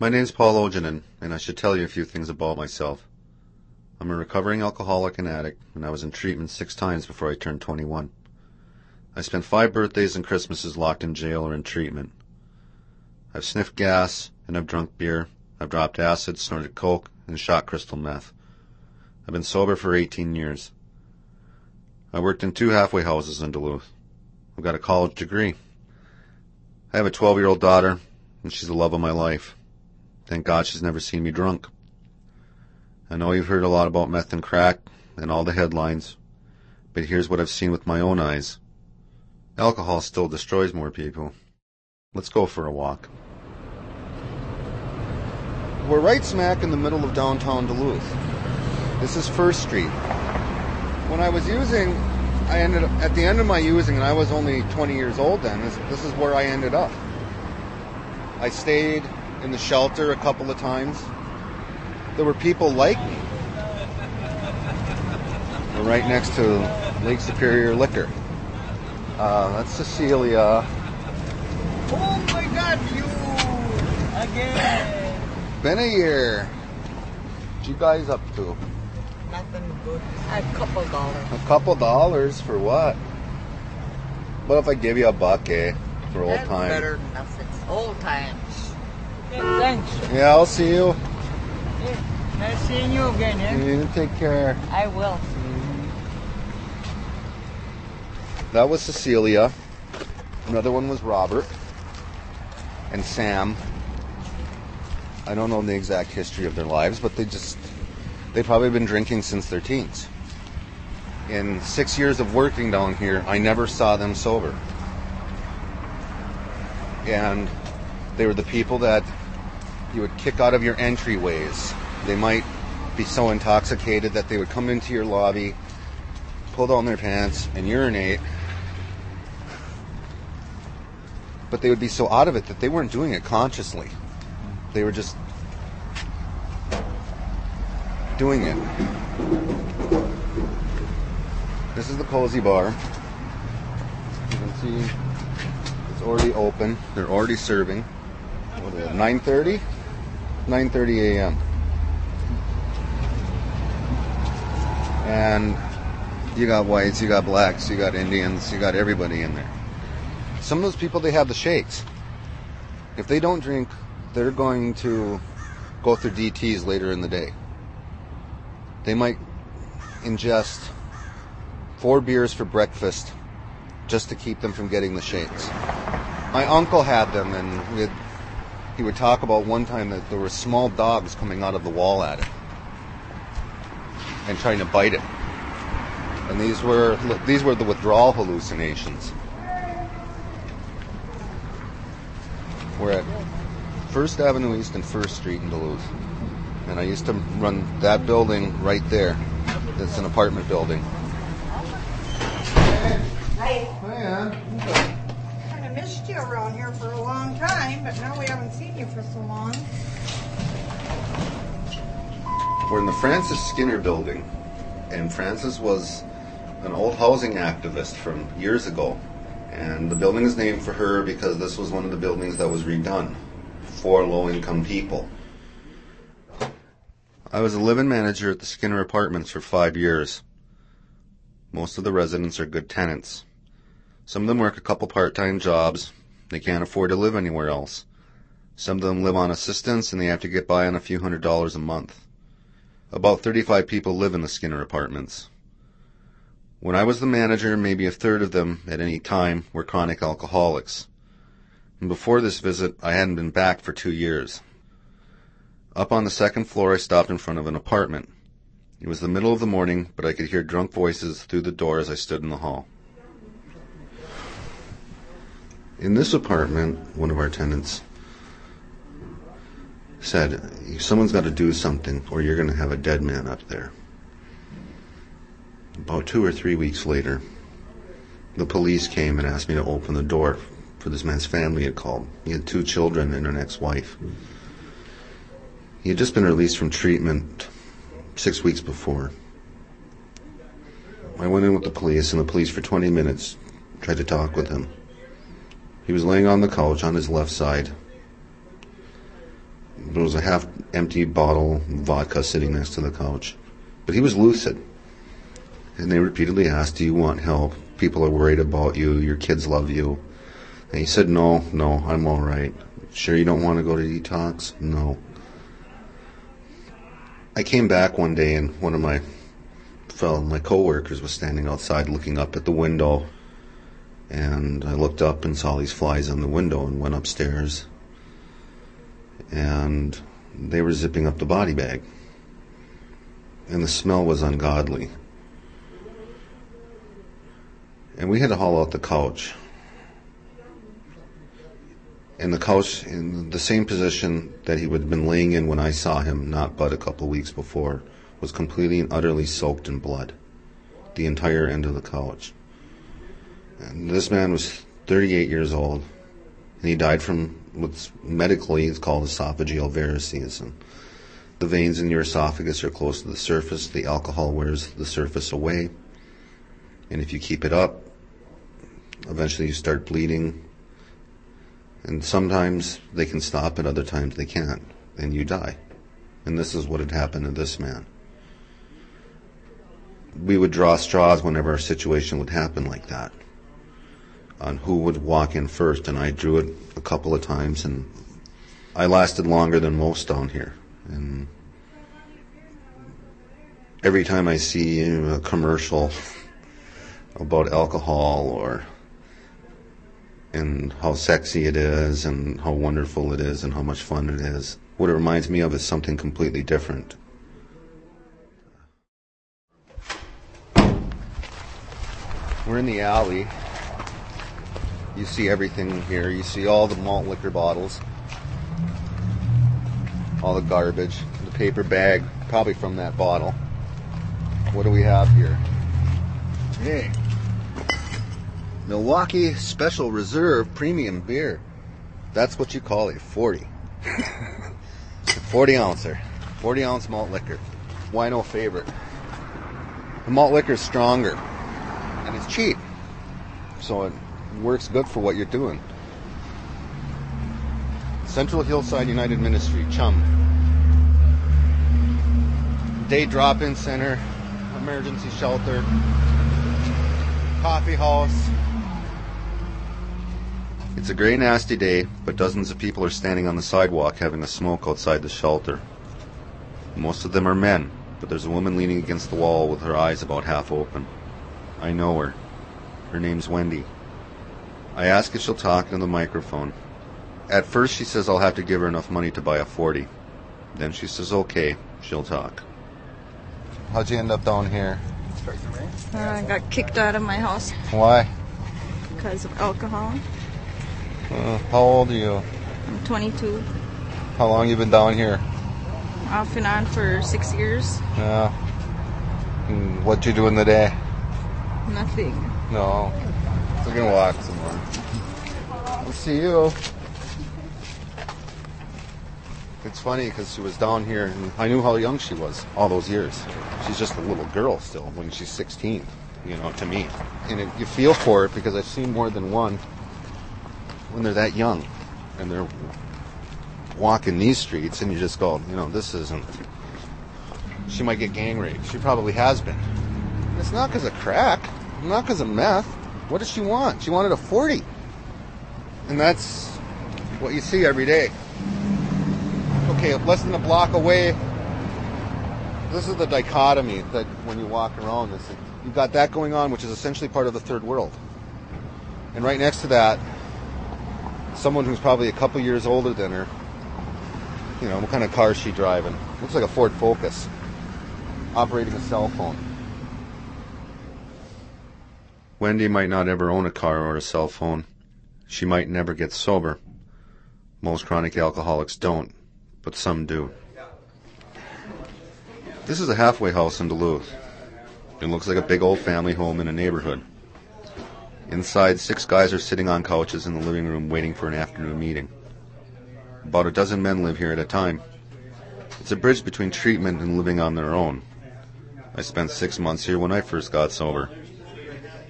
My name's Paul Ojanen, and I should tell you a few things about myself. I'm a recovering alcoholic and addict, and I was in treatment six times before I turned 21. I spent five birthdays and Christmases locked in jail or in treatment. I've sniffed gas, and I've drunk beer. I've dropped acid, snorted coke, and shot crystal meth. I've been sober for 18 years. I worked in two halfway houses in Duluth. I've got a college degree. I have a 12 year old daughter, and she's the love of my life. Thank God she's never seen me drunk. I know you've heard a lot about meth and crack and all the headlines, but here's what I've seen with my own eyes. Alcohol still destroys more people. Let's go for a walk. We're right smack in the middle of downtown Duluth. This is First Street. When I was using, I ended up, at the end of my using, and I was only 20 years old then, this, this is where I ended up. I stayed in the shelter a couple of times. There were people like me. We're right next to Lake Superior Liquor. Uh, that's Cecilia. Oh my god, you again. Been a year. What you guys up to? Nothing good. A couple dollars. A couple dollars for what? What if I give you a buck, eh? For old That's time. better than nothing. Old times. Thanks. Yeah, I'll see you. Nice seeing you again, eh? You take care. I will. That was Cecilia. Another one was Robert. And Sam. I don't know the exact history of their lives, but they just, they've probably been drinking since their teens. In six years of working down here, I never saw them sober. And they were the people that you would kick out of your entryways. They might be so intoxicated that they would come into your lobby, pull down their pants, and urinate but they would be so out of it that they weren't doing it consciously. They were just doing it. This is the cozy bar. You can see it's already open. They're already serving. What is it? 9:30? 9:30 a.m. And you got whites, you got blacks, you got Indians, you got everybody in there. Some of those people they have the shakes. If they don't drink, they're going to go through DTs later in the day. They might ingest four beers for breakfast just to keep them from getting the shakes. My uncle had them, and we'd, he would talk about one time that there were small dogs coming out of the wall at it and trying to bite it. And these were these were the withdrawal hallucinations. We're at First Avenue East and First Street in Duluth. And I used to run that building right there. It's an apartment building. Of missed you around here for a long time, but now we haven't seen you for so long. We're in the Frances Skinner building. And Frances was an old housing activist from years ago. And the building is named for her because this was one of the buildings that was redone for low income people. I was a living manager at the Skinner Apartments for five years. Most of the residents are good tenants. Some of them work a couple part time jobs. They can't afford to live anywhere else. Some of them live on assistance and they have to get by on a few hundred dollars a month. About 35 people live in the Skinner Apartments. When I was the manager, maybe a third of them at any time were chronic alcoholics. And before this visit, I hadn't been back for two years. Up on the second floor, I stopped in front of an apartment. It was the middle of the morning, but I could hear drunk voices through the door as I stood in the hall. In this apartment, one of our tenants said, Someone's got to do something, or you're going to have a dead man up there. About two or three weeks later, the police came and asked me to open the door for this man's family had called. He had two children and an ex-wife. He had just been released from treatment six weeks before. I went in with the police, and the police for 20 minutes tried to talk with him. He was laying on the couch on his left side. there was a half empty bottle of vodka sitting next to the couch. But he was lucid. And they repeatedly asked, Do you want help? People are worried about you. Your kids love you. And he said, No, no, I'm all right. Sure you don't want to go to detox? No. I came back one day and one of my fellow my coworkers was standing outside looking up at the window and I looked up and saw these flies on the window and went upstairs and they were zipping up the body bag and the smell was ungodly and we had to haul out the couch and the couch in the same position that he would have been laying in when I saw him not but a couple weeks before was completely and utterly soaked in blood. The entire end of the couch. This man was 38 years old, and he died from what's medically is called esophageal varices. And the veins in your esophagus are close to the surface. The alcohol wears the surface away, and if you keep it up, eventually you start bleeding. And sometimes they can stop, and other times they can't, and you die. And this is what had happened to this man we would draw straws whenever a situation would happen like that on who would walk in first, and I drew it a couple of times, and I lasted longer than most down here. And every time I see a commercial about alcohol or and how sexy it is and how wonderful it is and how much fun it is, what it reminds me of is something completely different. We're in the alley. You see everything here. You see all the malt liquor bottles, all the garbage, the paper bag, probably from that bottle. What do we have here? Hey, Milwaukee Special Reserve Premium Beer. That's what you call a 40. 40 ouncer. 40 ounce malt liquor. Wino favorite. The malt liquor is stronger and it's cheap. So it works good for what you're doing. Central Hillside United Ministry, Chum. Day drop in center, emergency shelter, coffee house. It's a gray, nasty day, but dozens of people are standing on the sidewalk having a smoke outside the shelter. Most of them are men, but there's a woman leaning against the wall with her eyes about half open. I know her. Her name's Wendy. I ask if she'll talk into the microphone. At first, she says I'll have to give her enough money to buy a 40. Then she says, okay, she'll talk. How'd you end up down here? Uh, I got kicked out of my house Why? because of alcohol. Uh, how old are you? I'm 22, How long you been down here? off and on for six years. Yeah. And what you do in the day? Nothing. No. We're gonna walk some more. I'll see you. It's funny because she was down here and I knew how young she was all those years. She's just a little girl still when she's 16, you know, to me. And it, you feel for it because I've seen more than one when they're that young and they're walking these streets and you just go, you know, this isn't. She might get gang raped. She probably has been. It's not because of crack. Not because of meth. What does she want? She wanted a 40. And that's what you see every day. Okay, less than a block away, this is the dichotomy that when you walk around you've got that going on, which is essentially part of the third world. And right next to that, someone who's probably a couple years older than her, you know, what kind of car is she driving? Looks like a Ford Focus, operating a cell phone. Wendy might not ever own a car or a cell phone. She might never get sober. Most chronic alcoholics don't, but some do. This is a halfway house in Duluth. It looks like a big old family home in a neighborhood. Inside, six guys are sitting on couches in the living room waiting for an afternoon meeting. About a dozen men live here at a time. It's a bridge between treatment and living on their own. I spent six months here when I first got sober.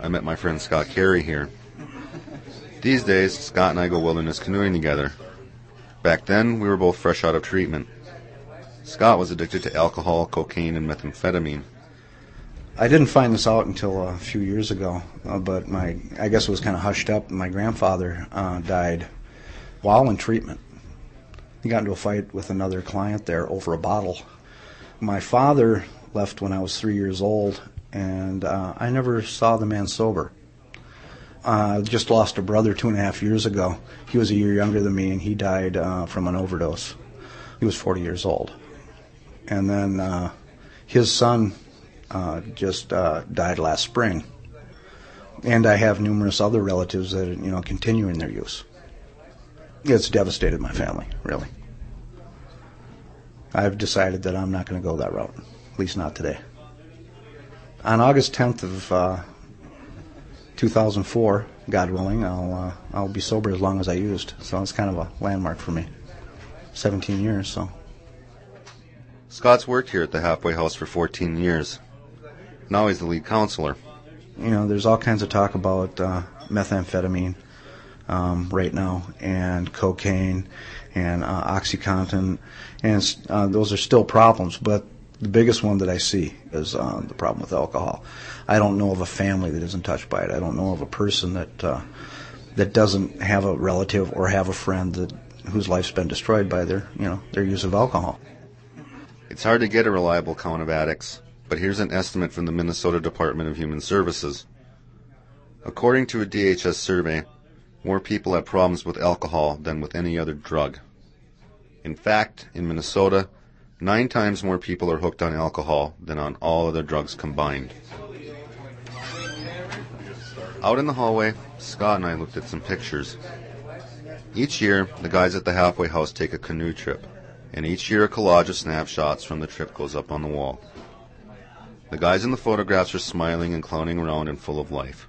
I met my friend Scott Carey here. These days, Scott and I go wilderness canoeing together. Back then, we were both fresh out of treatment. Scott was addicted to alcohol, cocaine, and methamphetamine. I didn't find this out until a few years ago, uh, but my I guess it was kind of hushed up. My grandfather uh, died while in treatment. He got into a fight with another client there over a bottle. My father left when I was three years old, and uh, I never saw the man sober. I uh, just lost a brother two and a half years ago. He was a year younger than me, and he died uh, from an overdose. He was 40 years old. And then uh, his son uh, just uh, died last spring. And I have numerous other relatives that you know continue in their use. It's devastated my family, really. I've decided that I'm not going to go that route, at least not today. On August 10th of uh, 2004, God willing, I'll uh, I'll be sober as long as I used. So it's kind of a landmark for me. 17 years, so. Scott's worked here at the halfway house for 14 years. Now he's the lead counselor. You know, there's all kinds of talk about uh, methamphetamine um, right now, and cocaine, and uh, OxyContin, and uh, those are still problems. But the biggest one that I see is uh, the problem with alcohol. I don't know of a family that isn't touched by it. I don't know of a person that uh, that doesn't have a relative or have a friend that whose life's been destroyed by their you know their use of alcohol. It's hard to get a reliable count of addicts, but here's an estimate from the Minnesota Department of Human Services. According to a DHS survey, more people have problems with alcohol than with any other drug. In fact, in Minnesota, nine times more people are hooked on alcohol than on all other drugs combined. Out in the hallway, Scott and I looked at some pictures. Each year, the guys at the halfway house take a canoe trip, and each year a collage of snapshots from the trip goes up on the wall. The guys in the photographs are smiling and clowning around and full of life.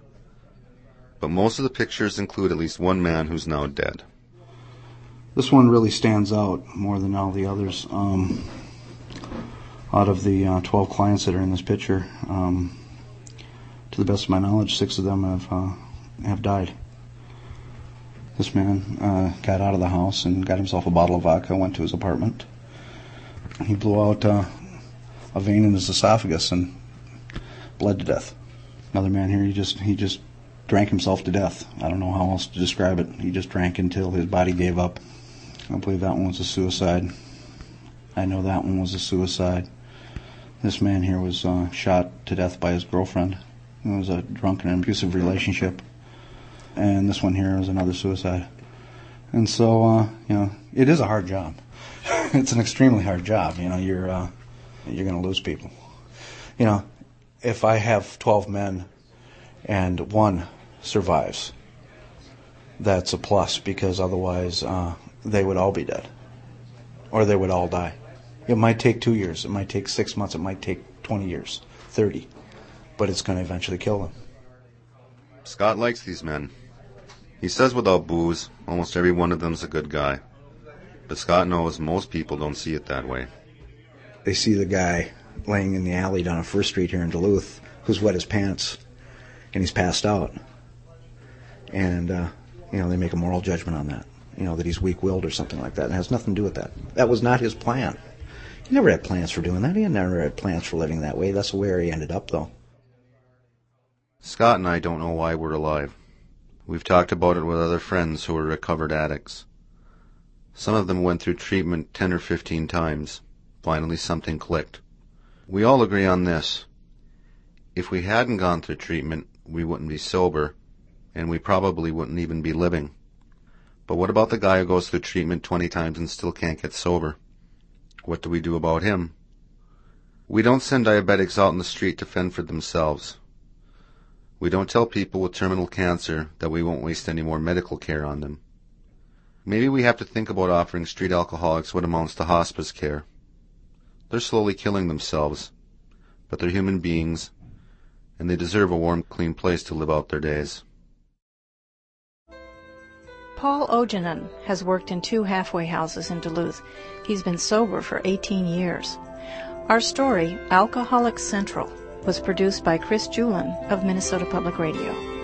But most of the pictures include at least one man who's now dead. This one really stands out more than all the others. Um, out of the uh, 12 clients that are in this picture, um, to the best of my knowledge, six of them have uh, have died. This man uh, got out of the house and got himself a bottle of vodka. Went to his apartment. He blew out uh, a vein in his esophagus and bled to death. Another man here, he just he just drank himself to death. I don't know how else to describe it. He just drank until his body gave up. I believe that one was a suicide. I know that one was a suicide. This man here was uh, shot to death by his girlfriend. It was a drunken and abusive relationship. And this one here is another suicide. And so, uh, you know, it is a hard job. it's an extremely hard job. You know, you're uh, you're going to lose people. You know, if I have 12 men and one survives, that's a plus because otherwise uh, they would all be dead or they would all die. It might take two years, it might take six months, it might take 20 years, 30 but it's going to eventually kill them. Scott likes these men. He says without booze, almost every one of them's a good guy. But Scott knows most people don't see it that way. They see the guy laying in the alley down on First Street here in Duluth who's wet his pants and he's passed out. And, uh, you know, they make a moral judgment on that. You know, that he's weak willed or something like that. It has nothing to do with that. That was not his plan. He never had plans for doing that. He never had plans for living that way. That's where he ended up, though. Scott and I don't know why we're alive. We've talked about it with other friends who are recovered addicts. Some of them went through treatment 10 or 15 times. Finally, something clicked. We all agree on this. If we hadn't gone through treatment, we wouldn't be sober, and we probably wouldn't even be living. But what about the guy who goes through treatment 20 times and still can't get sober? What do we do about him? We don't send diabetics out in the street to fend for themselves. We don't tell people with terminal cancer that we won't waste any more medical care on them. Maybe we have to think about offering street alcoholics what amounts to hospice care. They're slowly killing themselves, but they're human beings, and they deserve a warm, clean place to live out their days. Paul Ojanen has worked in two halfway houses in Duluth. He's been sober for 18 years. Our story, Alcoholics Central, was produced by Chris Julin of Minnesota Public Radio.